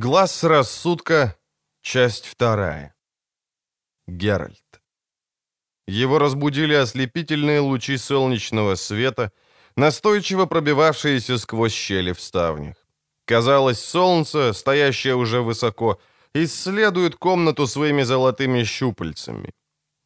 Глаз рассудка. Часть вторая. Геральт. Его разбудили ослепительные лучи солнечного света, настойчиво пробивавшиеся сквозь щели в ставнях. Казалось, солнце, стоящее уже высоко, исследует комнату своими золотыми щупальцами.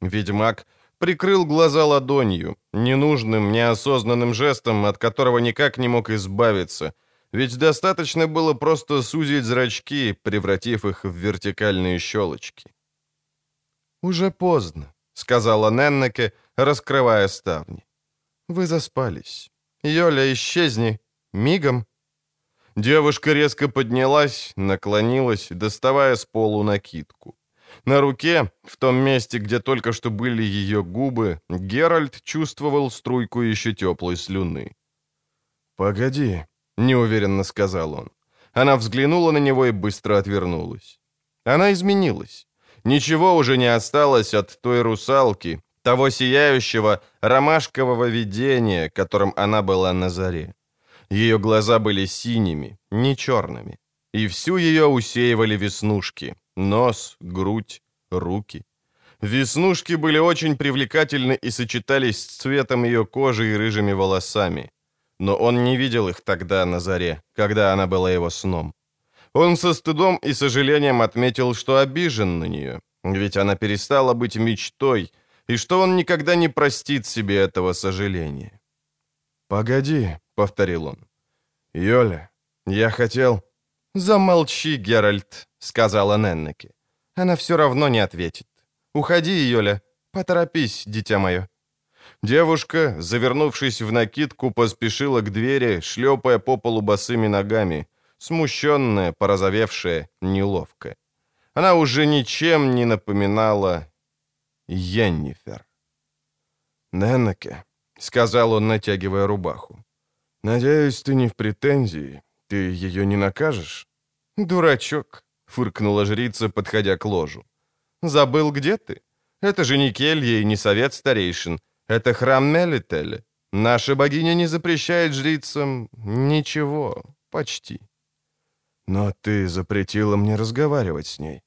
Ведьмак прикрыл глаза ладонью, ненужным, неосознанным жестом, от которого никак не мог избавиться, ведь достаточно было просто сузить зрачки, превратив их в вертикальные щелочки. «Уже поздно», — сказала Неннеке, раскрывая ставни. «Вы заспались. Йоля, исчезни. Мигом». Девушка резко поднялась, наклонилась, доставая с полу накидку. На руке, в том месте, где только что были ее губы, Геральт чувствовал струйку еще теплой слюны. «Погоди», — неуверенно сказал он. Она взглянула на него и быстро отвернулась. Она изменилась. Ничего уже не осталось от той русалки, того сияющего ромашкового видения, которым она была на заре. Ее глаза были синими, не черными, и всю ее усеивали веснушки, нос, грудь, руки. Веснушки были очень привлекательны и сочетались с цветом ее кожи и рыжими волосами но он не видел их тогда на заре, когда она была его сном. Он со стыдом и сожалением отметил, что обижен на нее, ведь она перестала быть мечтой, и что он никогда не простит себе этого сожаления. «Погоди», — повторил он. «Йоля, я хотел...» «Замолчи, Геральт», — сказала Неннеке. «Она все равно не ответит. Уходи, Йоля, поторопись, дитя мое». Девушка, завернувшись в накидку, поспешила к двери, шлепая по полу босыми ногами, смущенная, порозовевшая, неловкая. Она уже ничем не напоминала Йеннифер. «Неннеке», — сказал он, натягивая рубаху, — «надеюсь, ты не в претензии, ты ее не накажешь?» «Дурачок», — фыркнула жрица, подходя к ложу. «Забыл, где ты? Это же не келья и не совет старейшин, это храм Мелителя. Наша богиня не запрещает жрицам ничего, почти. Но ты запретила мне разговаривать с ней.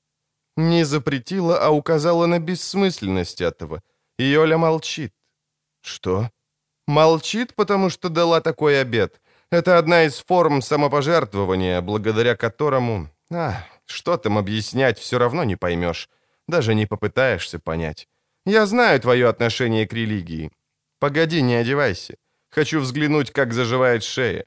Не запретила, а указала на бессмысленность этого. И Оля молчит. Что? Молчит, потому что дала такой обед. Это одна из форм самопожертвования, благодаря которому... А, что там объяснять, все равно не поймешь. Даже не попытаешься понять. Я знаю твое отношение к религии. Погоди, не одевайся. Хочу взглянуть, как заживает шея».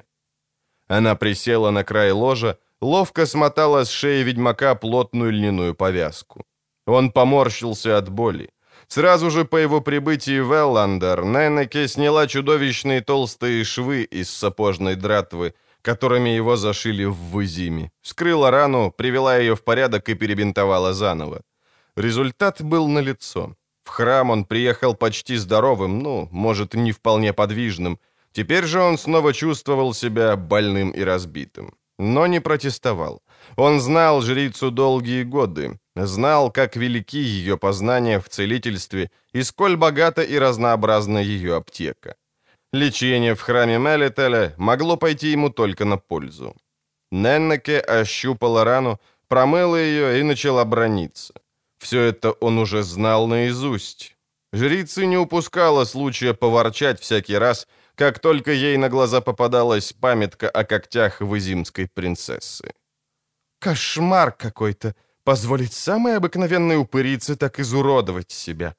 Она присела на край ложа, ловко смотала с шеи ведьмака плотную льняную повязку. Он поморщился от боли. Сразу же по его прибытии в Элландер Ненеке сняла чудовищные толстые швы из сапожной дратвы, которыми его зашили в Вызиме. Вскрыла рану, привела ее в порядок и перебинтовала заново. Результат был налицо. В храм он приехал почти здоровым, ну, может, не вполне подвижным. Теперь же он снова чувствовал себя больным и разбитым. Но не протестовал. Он знал жрицу долгие годы, знал, как велики ее познания в целительстве и сколь богата и разнообразна ее аптека. Лечение в храме Мелителя могло пойти ему только на пользу. Неннеке ощупала рану, промыла ее и начала брониться. Все это он уже знал наизусть. Жрица не упускала случая поворчать всякий раз, как только ей на глаза попадалась памятка о когтях вызимской принцессы. «Кошмар какой-то! Позволить самой обыкновенной упырице так изуродовать себя!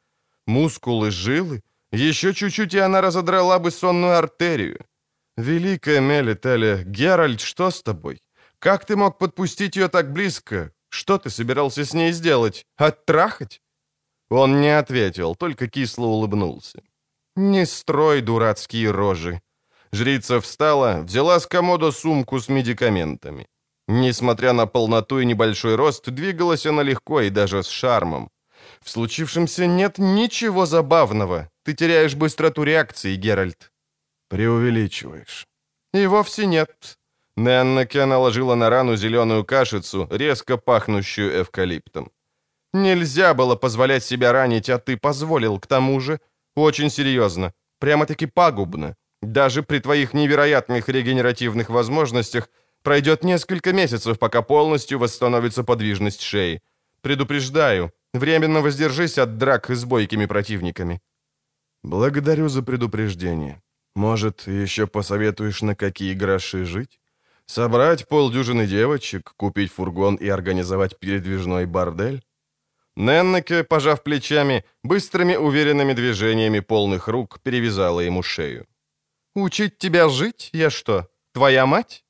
Мускулы, жилы? Еще чуть-чуть, и она разодрала бы сонную артерию! Великая Мелиталя, Геральт, что с тобой? Как ты мог подпустить ее так близко? Что ты собирался с ней сделать? Оттрахать?» Он не ответил, только кисло улыбнулся. «Не строй дурацкие рожи». Жрица встала, взяла с комода сумку с медикаментами. Несмотря на полноту и небольшой рост, двигалась она легко и даже с шармом. В случившемся нет ничего забавного. Ты теряешь быстроту реакции, Геральт. Преувеличиваешь. И вовсе нет. Неннаке наложила на рану зеленую кашицу, резко пахнущую эвкалиптом. «Нельзя было позволять себя ранить, а ты позволил, к тому же. Очень серьезно. Прямо-таки пагубно. Даже при твоих невероятных регенеративных возможностях Пройдет несколько месяцев, пока полностью восстановится подвижность шеи. Предупреждаю, временно воздержись от драк с бойкими противниками». «Благодарю за предупреждение. Может, еще посоветуешь, на какие гроши жить? Собрать полдюжины девочек, купить фургон и организовать передвижной бордель?» Неннеке, пожав плечами, быстрыми уверенными движениями полных рук перевязала ему шею. «Учить тебя жить? Я что, твоя мать?»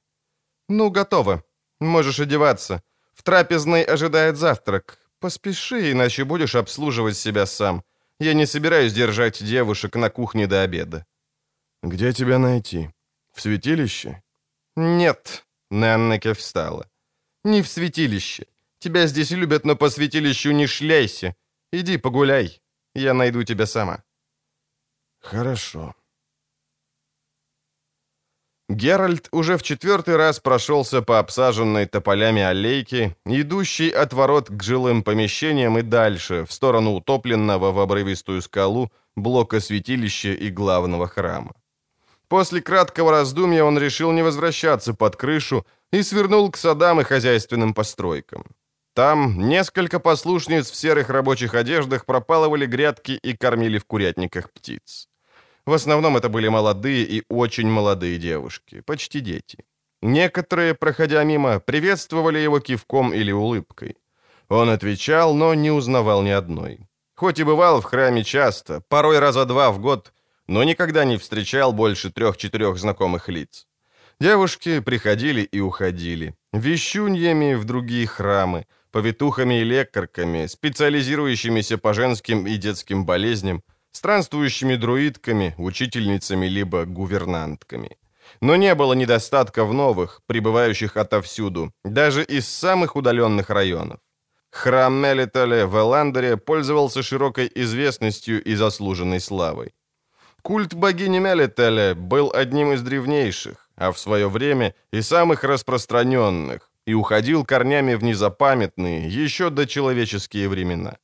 «Ну, готово. Можешь одеваться. В трапезной ожидает завтрак. Поспеши, иначе будешь обслуживать себя сам. Я не собираюсь держать девушек на кухне до обеда». «Где тебя найти? В святилище?» «Нет», — Наннеке встала. «Не в святилище. Тебя здесь любят, но по святилищу не шляйся. Иди погуляй. Я найду тебя сама». «Хорошо». Геральт уже в четвертый раз прошелся по обсаженной тополями аллейке, идущей от ворот к жилым помещениям и дальше, в сторону утопленного в обрывистую скалу блока святилища и главного храма. После краткого раздумья он решил не возвращаться под крышу и свернул к садам и хозяйственным постройкам. Там несколько послушниц в серых рабочих одеждах пропалывали грядки и кормили в курятниках птиц. В основном это были молодые и очень молодые девушки, почти дети. Некоторые, проходя мимо, приветствовали его кивком или улыбкой. Он отвечал, но не узнавал ни одной. Хоть и бывал в храме часто, порой раза два в год, но никогда не встречал больше трех-четырех знакомых лиц. Девушки приходили и уходили, вещуньями в другие храмы, повитухами и лекарками, специализирующимися по женским и детским болезням, странствующими друидками, учительницами либо гувернантками. Но не было недостатка в новых, прибывающих отовсюду, даже из самых удаленных районов. Храм Мелиталя в Эландере пользовался широкой известностью и заслуженной славой. Культ богини Мелиталя был одним из древнейших, а в свое время и самых распространенных, и уходил корнями в незапамятные, еще до человеческие времена.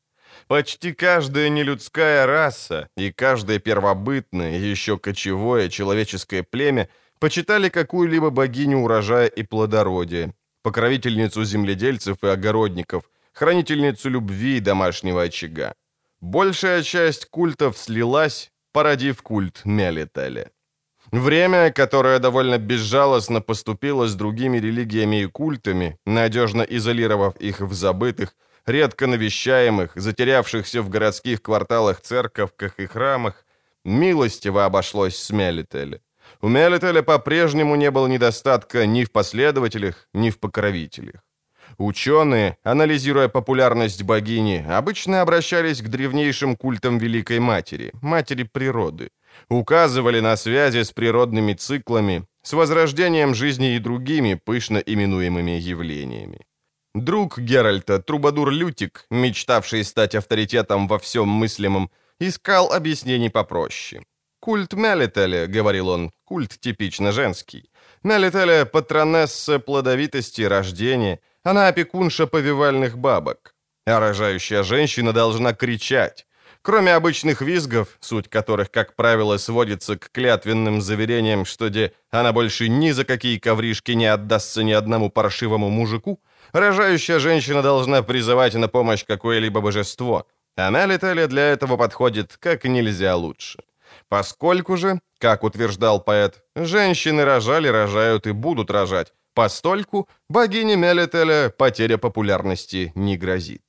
Почти каждая нелюдская раса и каждое первобытное, еще кочевое человеческое племя почитали какую-либо богиню урожая и плодородия, покровительницу земледельцев и огородников, хранительницу любви и домашнего очага. Большая часть культов слилась, породив культ Мелителя. Время, которое довольно безжалостно поступило с другими религиями и культами, надежно изолировав их в забытых, редко навещаемых, затерявшихся в городских кварталах, церковках и храмах, милостиво обошлось с Мелителя. У Мелителя по-прежнему не было недостатка ни в последователях, ни в покровителях. Ученые, анализируя популярность богини, обычно обращались к древнейшим культам Великой Матери, Матери природы, указывали на связи с природными циклами, с возрождением жизни и другими пышно именуемыми явлениями. Друг Геральта, трубадур Лютик, мечтавший стать авторитетом во всем мыслимом, искал объяснений попроще. «Культ Мелителя», — говорил он, — «культ типично женский. Мелителя — патронесса плодовитости, рождения, она опекунша повивальных бабок. А рожающая женщина должна кричать. Кроме обычных визгов, суть которых, как правило, сводится к клятвенным заверениям, что де она больше ни за какие ковришки не отдастся ни одному паршивому мужику, рожающая женщина должна призывать на помощь какое-либо божество. Она летали для этого подходит как нельзя лучше. Поскольку же, как утверждал поэт, женщины рожали, рожают и будут рожать, постольку богине Мелетеля потеря популярности не грозит.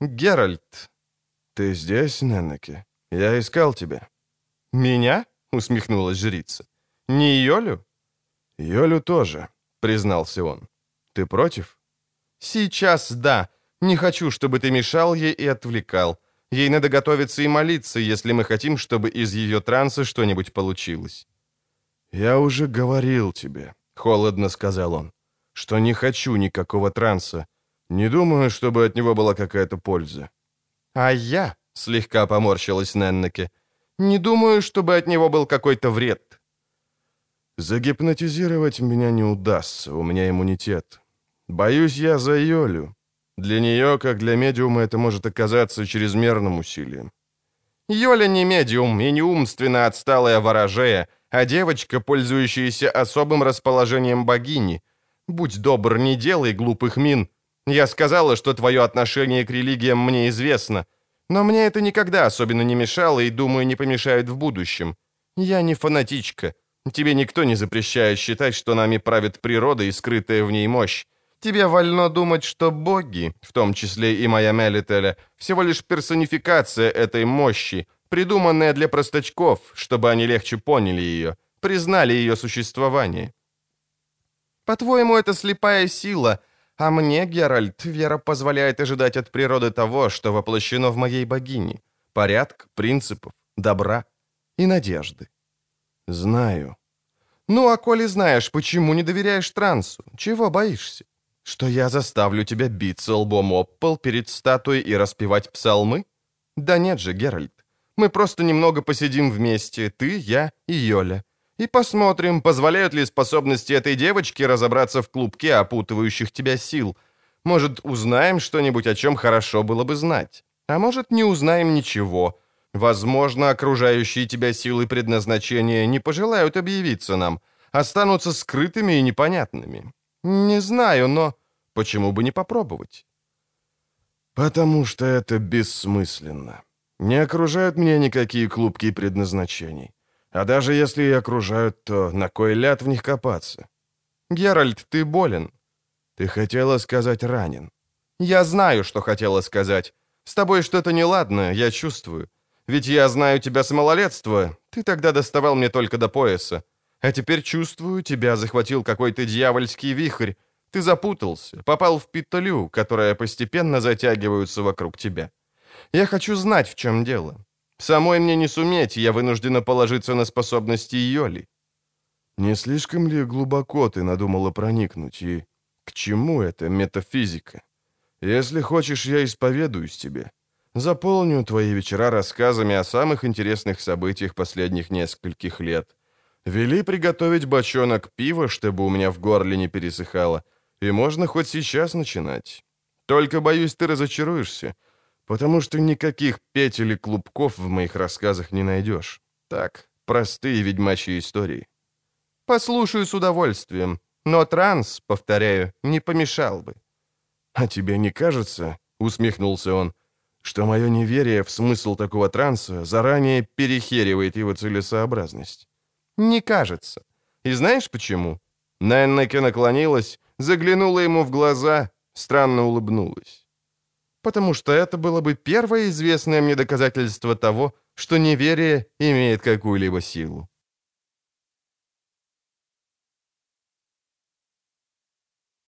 Геральт. «Ты здесь, Неннеке? Я искал тебя». «Меня?» — усмехнулась жрица. «Не Йолю?» «Йолю тоже», — признался он. «Ты против?» «Сейчас да. Не хочу, чтобы ты мешал ей и отвлекал. Ей надо готовиться и молиться, если мы хотим, чтобы из ее транса что-нибудь получилось». «Я уже говорил тебе», — холодно сказал он, «что не хочу никакого транса. Не думаю, чтобы от него была какая-то польза». «А я», — слегка поморщилась Неннеке, «не думаю, чтобы от него был какой-то вред». «Загипнотизировать меня не удастся, у меня иммунитет. Боюсь я за Йолю. Для нее, как для медиума, это может оказаться чрезмерным усилием. Йоля не медиум и не умственно отсталая ворожея, а девочка, пользующаяся особым расположением богини. Будь добр, не делай глупых мин. Я сказала, что твое отношение к религиям мне известно, но мне это никогда особенно не мешало и, думаю, не помешает в будущем. Я не фанатичка. Тебе никто не запрещает считать, что нами правит природа и скрытая в ней мощь. Тебе вольно думать, что боги, в том числе и моя Мелителя, всего лишь персонификация этой мощи, придуманная для простачков, чтобы они легче поняли ее, признали ее существование. По-твоему, это слепая сила, а мне, Геральт, вера позволяет ожидать от природы того, что воплощено в моей богине. Порядка, принципов, добра и надежды. Знаю. Ну, а коли знаешь, почему не доверяешь трансу? Чего боишься? Что я заставлю тебя биться лбом об пол перед статуей и распевать псалмы? Да нет же, Геральт. Мы просто немного посидим вместе, ты, я и Йоля. И посмотрим, позволяют ли способности этой девочки разобраться в клубке опутывающих тебя сил. Может, узнаем что-нибудь, о чем хорошо было бы знать. А может, не узнаем ничего. Возможно, окружающие тебя силы предназначения не пожелают объявиться нам, останутся скрытыми и непонятными. Не знаю, но почему бы не попробовать? Потому что это бессмысленно. Не окружают меня никакие клубки предназначений. А даже если и окружают, то на кой ляд в них копаться? Геральт, ты болен. Ты хотела сказать ранен. Я знаю, что хотела сказать. С тобой что-то неладно, я чувствую. Ведь я знаю тебя с малолетства. Ты тогда доставал мне только до пояса. А теперь чувствую, тебя захватил какой-то дьявольский вихрь. Ты запутался, попал в петлю, которая постепенно затягивается вокруг тебя. Я хочу знать, в чем дело. Самой мне не суметь, я вынуждена положиться на способности Йоли. Не слишком ли глубоко ты надумала проникнуть, и к чему эта метафизика? Если хочешь, я исповедуюсь тебе. Заполню твои вечера рассказами о самых интересных событиях последних нескольких лет. Вели приготовить бочонок пива, чтобы у меня в горле не пересыхало, и можно хоть сейчас начинать. Только, боюсь, ты разочаруешься потому что никаких петель и клубков в моих рассказах не найдешь. Так, простые ведьмачьи истории. Послушаю с удовольствием, но транс, повторяю, не помешал бы. А тебе не кажется, усмехнулся он, что мое неверие в смысл такого транса заранее перехеривает его целесообразность? Не кажется. И знаешь почему? Нэннеке наклонилась, заглянула ему в глаза, странно улыбнулась потому что это было бы первое известное мне доказательство того, что неверие имеет какую-либо силу.